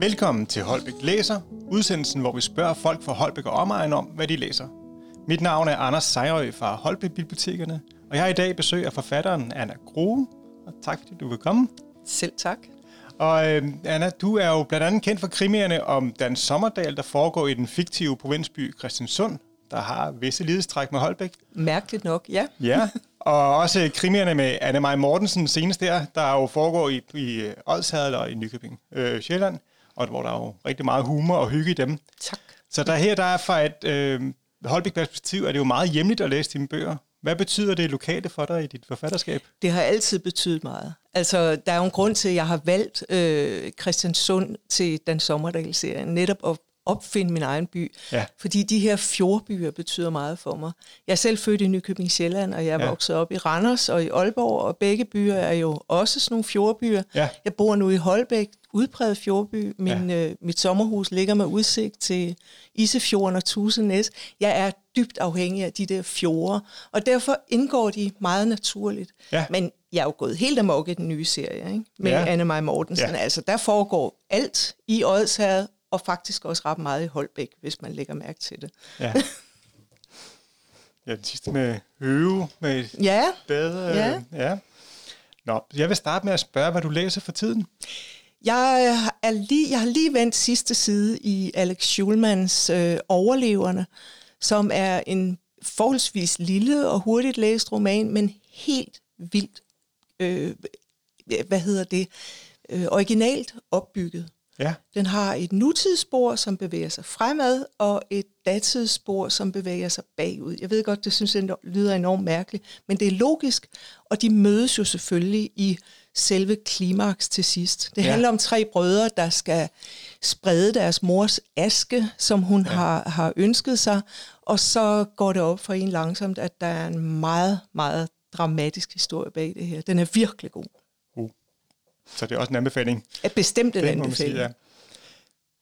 Velkommen til Holbæk Læser, udsendelsen, hvor vi spørger folk fra Holbæk og omegn om, hvad de læser. Mit navn er Anders Sejrø fra Holbæk Bibliotekerne, og jeg har i dag besøg af forfatteren Anna Grohe. Og tak fordi du vil komme. Selv tak. Og øh, Anna, du er jo blandt andet kendt for krimierne om Dan Sommerdal, der foregår i den fiktive provinsby Christiansund, der har visse lidestræk med Holbæk. Mærkeligt nok, ja. Ja, og også krimierne med Anne Maj Mortensen senest der, der jo foregår i, i Odsherred og i Nykøbing, øh, Sjælland, og hvor der er jo rigtig meget humor og hygge i dem. Tak. Så der her, der er fra et øh, Holbæk-perspektiv, er det jo meget hjemligt at læse dine bøger. Hvad betyder det lokale for dig i dit forfatterskab? Det har altid betydet meget. Altså, der er jo en grund til, at jeg har valgt øh, Christiansund til Dan Sommerdal-serien, netop at opfinde min egen by. Ja. Fordi de her fjordbyer betyder meget for mig. Jeg er selv født i Nykøbing Sjælland, og jeg er Ja. vokset op i Randers og i Aalborg, og begge byer er jo også sådan nogle fjordbyer. Ja. Jeg bor nu i Holbæk, udpræget fjordby. Min, øh, mit sommerhus ligger med udsigt til Isefjorden og Tusenæs. Jeg er dybt afhængig af de der fjorde, og derfor indgår de meget naturligt. Ja. Men jeg er jo gået helt amok i den nye serie, ikke? med Ja. ja. Anne Maj Mortensen. Ja. Ja. Altså, der foregår alt i Odsherred, og faktisk også ret meget i Holbæk, hvis man lægger mærke til det. Ja. ja, den sidste med høve, med Ja, bedre... Ja. ja. Nå, jeg vil starte med at spørge, hvad du læser for tiden. jeg, er lige, jeg har lige vendt sidste side i Alex Schulmans øh, Overleverne, som er en forholdsvis lille og hurtigt læst roman, men helt vildt, øh, hvad hedder det, øh, originalt opbygget. Ja, Den har et nutidsspor, som bevæger sig fremad, og et datidsspor, som bevæger sig bagud. Jeg ved godt, det synes jeg lyder enormt mærkeligt, men det er logisk, og de mødes jo selvfølgelig i selve klimaks til sidst. Det Ja. handler om tre brødre, der skal sprede deres mors aske, som hun ja. har, har ønsket sig, og så går det op for en langsomt, at der er en meget, meget dramatisk historie bag det her. Den er virkelig god. Så det er også en anbefaling. Er bestemt en anbefaling. sige, ja.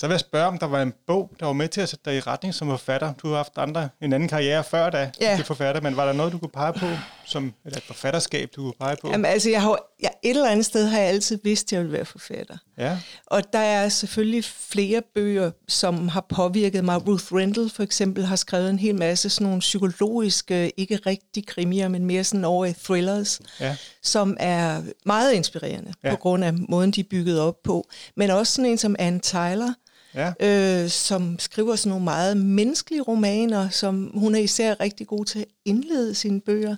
Så vil jeg spørge, om der var en bog, der var med til at sætte dig i retning som forfatter. Du har haft andre, en anden karriere før da, Ja. til forfatter, men var der noget, du kunne pege på, som, eller et forfatterskab, du kunne pege på? Jamen, altså, jeg har, jeg, et eller andet sted har jeg altid vidst, at jeg ville være forfatter. Ja, Og der er selvfølgelig flere bøger, som har påvirket mig. Ruth Rendell for eksempel har skrevet en hel masse sådan nogle psykologiske, ikke rigtig krimier, men mere sådan over i thrillers, ja, som er meget inspirerende ja. på grund af måden, de er bygget op på. Men også sådan en som Anne Tyler, ja. øh, som skriver sådan nogle meget menneskelige romaner, som hun er især rigtig god til at indlede sine bøger.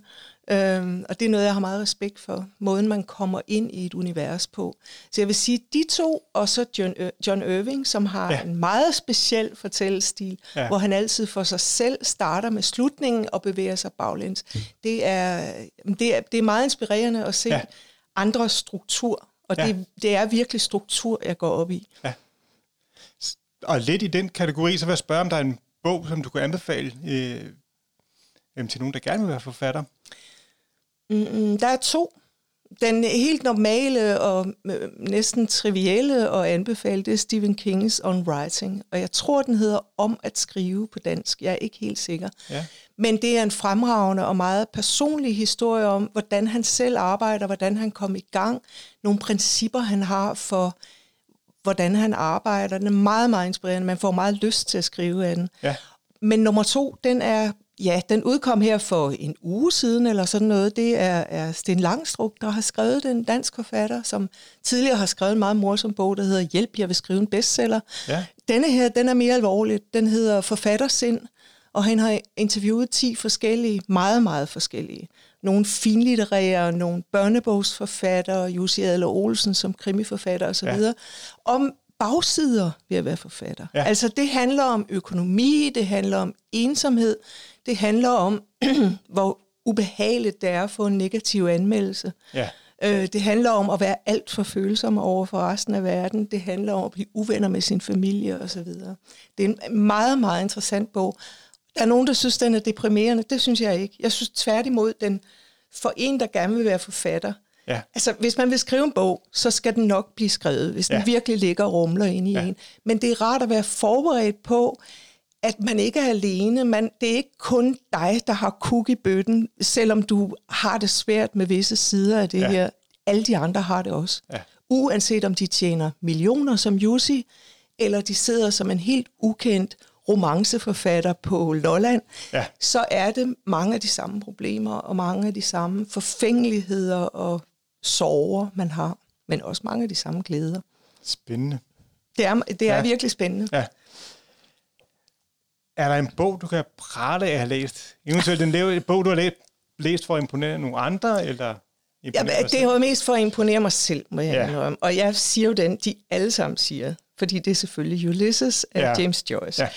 Øhm, og det er noget, jeg har meget respekt for, måden man kommer ind i et univers på. Så jeg vil sige, de to, og så John, John Irving, som har Ja. ja. en meget speciel fortællestil, Ja. ja. hvor han altid for sig selv starter med slutningen og bevæger sig baglæns. Det er, det er, det er meget inspirerende at se Ja. ja. andre struktur, og Ja. ja. det, det er virkelig struktur, jeg går op i. Og lidt i den kategori, så vil jeg spørge, om der er en bog, som du kunne anbefale øh, øh, til nogen, der gerne vil være forfatter. Mm, der er to. Den helt normale og øh, næsten trivielle og anbefale, det er Stephen Kings On Writing. Og jeg tror, den hedder Om at skrive på dansk. Jeg er ikke helt sikker. Ja. Men det er en fremragende og meget personlig historie om, hvordan han selv arbejder, hvordan han kom i gang, nogle principper, han har for, hvordan han arbejder. Den er meget, meget inspirerende. Man får meget lyst til at skrive af den. Ja. Men nummer to, den er, ja, den udkom her for en uge siden, eller sådan noget. Det er, er Sten Langstrup, der har skrevet den, en dansk forfatter, som tidligere har skrevet en meget morsom bog, der hedder Hjælp, jeg vil skrive en bestseller. Ja. Denne her, den er mere alvorlig. Den hedder Forfattersind, og han har interviewet 10 forskellige, meget, meget forskellige. Nogle finlitterære, nogle børnebogsforfattere, Jussi Adler Olsen som krimiforfatter osv., Ja. om bagsider ved at være forfatter. Ja. Altså det handler om økonomi, det handler om ensomhed, det handler om, hvor ubehageligt det er at få en negativ anmeldelse. Ja. Øh, det handler om at være alt for følsom over for resten af verden. Det handler om at blive uvenner med sin familie osv. Det er en meget, meget interessant bog. Der er nogen, der synes, den er deprimerende. Det synes jeg ikke. Jeg synes tværtimod, den for en, der gerne vil være forfatter, Ja. Altså, hvis man vil skrive en bog, så skal den nok blive skrevet, hvis den Ja. virkelig ligger og rumler inde i Ja. en. Men det er rart at være forberedt på, at man ikke er alene. Man, det er ikke kun dig, der har kuk i bøtten, selvom du har det svært med visse sider af det ja. her. Alle de andre har det også. Ja. uanset om de tjener millioner som Jussi, eller de sidder som en helt ukendt romanceforfatter på Lolland, Ja. så er det mange af de samme problemer, og mange af de samme forfængeligheder og sorger, man har, men også mange af de samme glæder. Spændende. Det er, det er Ja. virkelig spændende. Ja. Er der en bog, du kan prale af at have læst? Eventuelt en bog, du har læst, læst for at imponere nogle andre, eller Ja, det var mest for at imponere mig selv, må jeg Ja. Og jeg siger jo den, de alle sammen siger, fordi det er selvfølgelig Ulysses af Ja. ja. James Joyce. Ja.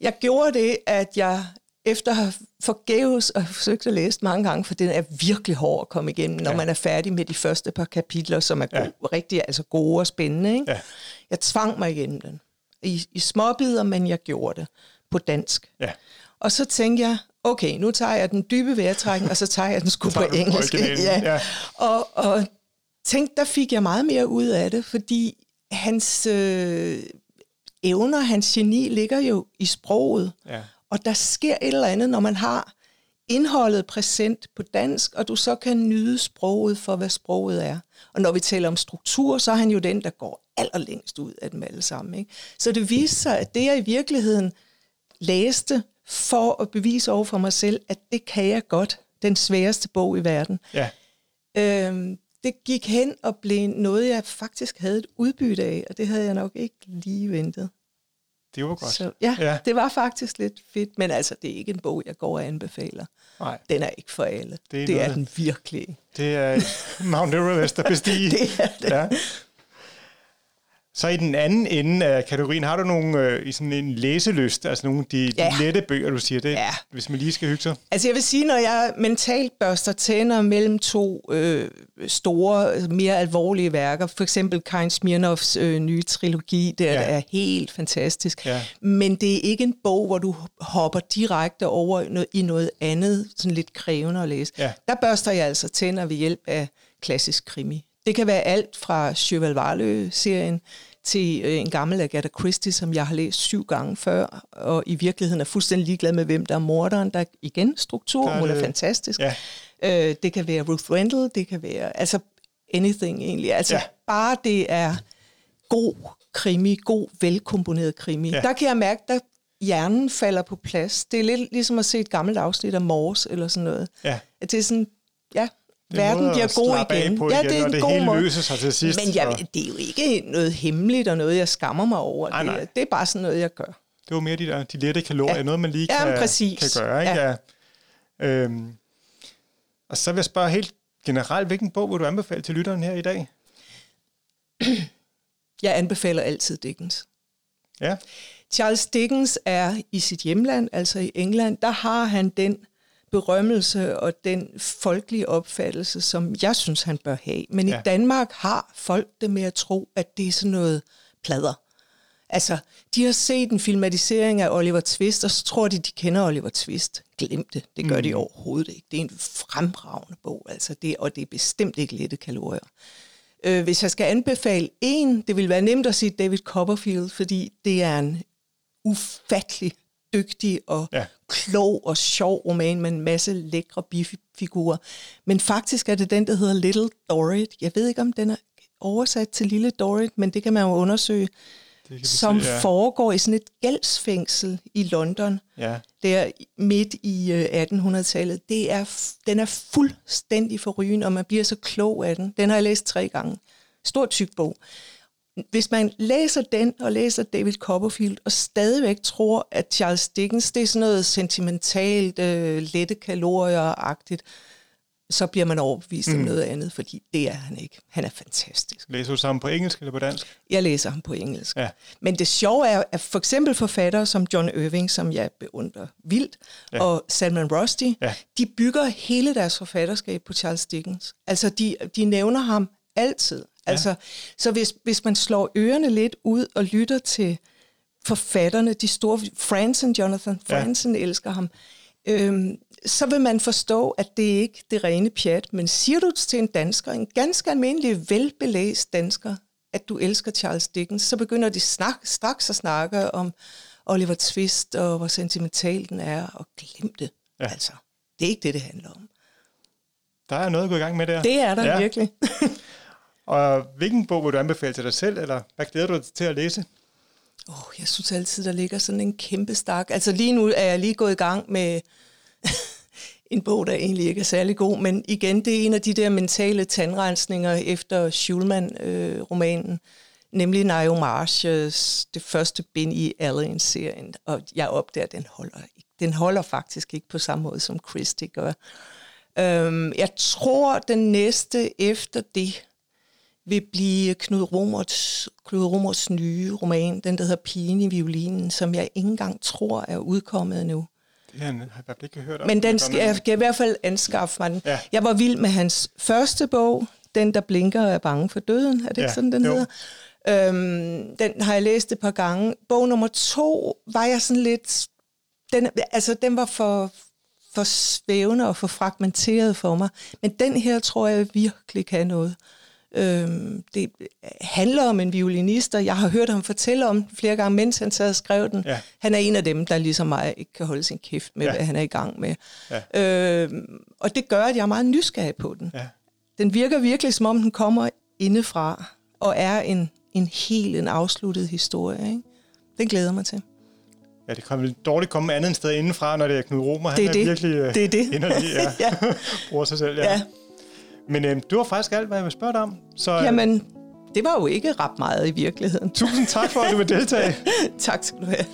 Jeg gjorde det, at jeg efter forgæves og forsøgt at læse mange gange, for den er virkelig hård at komme igennem, når Ja. man er færdig med de første par kapitler, som er Ja. ja. rigtig altså gode og spændende. Ikke? Ja. Jeg tvang mig igennem den. I, I småbider, men jeg gjorde det på dansk. Ja. Og så tænkte jeg, okay, nu tager jeg den dybe vejrtrækning, og så tager jeg den sgu på engelsk. Ja. ja. Og, og tænkte, der fik jeg meget mere ud af det, fordi hans øh, evner, hans geni ligger jo i sproget. Ja. Og der sker et eller andet, når man har indholdet præsent på dansk, og du så kan nyde sproget for, hvad sproget er. Og når vi taler om struktur, så er han jo den, der går allerlængst ud af dem alle sammen. Ikke? Så det viste sig, at det jeg i virkeligheden læste for at bevise over for mig selv, at det kan jeg godt, den sværeste bog i verden. ja. Øhm, det gik hen og blev noget, jeg faktisk havde et udbytte af, og det havde jeg nok ikke lige ventet. Det var godt. Så ja, Ja. det var faktisk lidt fedt, men altså, det er ikke en bog, jeg går og anbefaler. Nej, Den er ikke for alle. Det er det er den virkelig. det er Mount Everest at bestige. Det er det. Ja. Så i den anden ende af kategorien, har du nogle øh, i sådan en læselyst, altså nogle af de ja. Lette bøger, du siger det, Ja. hvis man lige skal hygge sig? Altså jeg vil sige, når jeg mentalt børster tænder mellem to øh, store, mere alvorlige værker, for eksempel Karin Smirnoffs øh, nye trilogi, der Ja. er helt fantastisk. Ja. Men det er ikke en bog, hvor du hopper direkte over i noget, i noget andet, sådan lidt krævende at læse. Ja. Der børster jeg altså tænder ved hjælp af klassisk krimi. Det kan være alt fra Cheval Varlø-serien til øh, en gammel Agatha Christie, som jeg har læst syv gange før, og i virkeligheden er fuldstændig ligeglad med, hvem der er morderen. Der er igen struktur, Der er hun er fantastisk. Ja. Øh, det kan være Ruth Rendell, det kan være altså anything egentlig. Altså Ja. bare det er god krimi, god velkomponeret krimi. Ja. Der kan jeg mærke, der hjernen falder på plads. Det er lidt ligesom at se et gammelt afsnit af Mors eller sådan noget. Ja. At det er sådan, ja, verden bliver god igen. på ja, igen, det er en det god hele måde. løser sig til sidst, Men jeg, og- det er jo ikke noget hemmeligt og noget, jeg skammer mig over. Nej, nej. Det, det er bare sådan noget, jeg gør. Det var mere de, der, de lette kalorier, ja. Ja. noget man lige Ja, kan, præcis. kan gøre. Ikke? Ja. Ja. Øhm, og så vil jeg spørge helt generelt, hvilken bog vil du anbefale til lytteren her i dag? Jeg anbefaler altid Dickens. Ja, Charles Dickens er i sit hjemland, altså i England, der har han den berømmelse og den folkelige opfattelse, som jeg synes, han bør have. Men Ja. i Danmark har folk det med at tro, at det er sådan noget plader. Altså, de har set en filmatisering af Oliver Twist, og så tror de, de kender Oliver Twist. Glem det. Det gør mm. de overhovedet ikke. Det er en fremragende bog, altså det, og det er bestemt ikke lette kalorier. Øh, hvis jeg skal anbefale en, det vil være nemt at sige David Copperfield, fordi det er en ufattelig dygtig og Ja. klog og sjov roman med en masse lækre bifigurer. Men faktisk er det den, der hedder Little Dorrit. Jeg ved ikke, om den er oversat til Lille Dorrit, men det kan man jo undersøge. Som se, ja. foregår i sådan et gældsfængsel i London Ja, der midt i øh, 1800-tallet, det er, den er fuldstændig forrygende, og man bliver så klog af den. Den har jeg læst tre gange. Stor tyk bog. Hvis man læser den og læser David Copperfield, og stadigvæk tror, at Charles Dickens, det er sådan noget sentimentalt, øh, lette kalorier-agtigt, så bliver man overbevist mm. om noget andet, fordi det er han ikke. Han er fantastisk. læser du sammen på engelsk eller på dansk? Jeg læser ham på engelsk. Ja. Men det sjove er, at for eksempel forfattere som John Irving, som jeg beundrer vildt, Ja. og Salman Rushdie, Ja. de bygger hele deres forfatterskab på Charles Dickens. Altså, de, de nævner ham altid. Altså, så hvis, hvis man slår ørerne lidt ud og lytter til forfatterne, de store, Franzen, Jonathan Ja. Franzen ja. elsker ham, øhm, så vil man forstå, at det ikke er det rene pjat. Men siger du til en dansker, en ganske almindelig, velbelæst dansker, at du elsker Charles Dickens, så begynder de snak, straks at snakke om Oliver Twist og hvor sentimental den er, og glem det. Ja. Ja. Altså, det er ikke det, det handler om. Der er noget at gå i gang med der. Det er der Ja. ja. virkelig. Og hvilken bog vil du anbefale til dig selv, eller hvad glæder du dig til at læse? Oh, jeg synes altid, der ligger sådan en kæmpe stak. Altså lige nu er jeg lige gået i gang med en bog, der egentlig ikke er særlig god, men igen, det er en af de der mentale tandrensninger efter Schulman-romanen, øh, nemlig Nayo Marshes, det første bind i Alien-serien, og jeg opdager, at den holder, den holder faktisk ikke på samme måde, som Christie gør. Øhm, jeg tror, den næste efter det vil blive Knud Romers, Knud Romers nye roman, den der hedder Pigen i violinen, som jeg ikke engang tror er udkommet nu. Det har jeg ikke hørt om. Men den skal, jeg skal i hvert fald anskaffe mig den. Ja. Jeg var vild med hans første bog, Den, der blinker og er bange for døden. Er det ja. ikke sådan, den jo. hedder? Øhm, den har jeg læst et par gange. Bog nummer to var jeg sådan lidt... Den, altså, den var for, for svævende og for fragmenteret for mig. Men den her tror jeg virkelig kan noget. Øhm, det handler om en violinist, og jeg har hørt ham fortælle om flere gange, mens han sad og skrev den. Ja. Han er en af dem, der ligesom mig ikke kan holde sin kæft med, ja. hvad han er i gang med. Ja. Øhm, og det gør, at jeg er meget nysgerrig på den. Ja. Den virker virkelig, som om den kommer indefra, og er en, en helt en afsluttet historie. Ikke? Den glæder mig til. Ja, det kan vel dårligt komme andet end sted indenfra, når det er Knud Romer. Det er han er det. virkelig øh, det er det. inderlig, ja. ja. bruger sig selv. Ja. ja. Men øh, du var faktisk alt, hvad jeg vil spørge dig om. Så, øh, Jamen, det var jo ikke ret meget i virkeligheden. Tusind tak for, at du vil deltage. tak skal du have.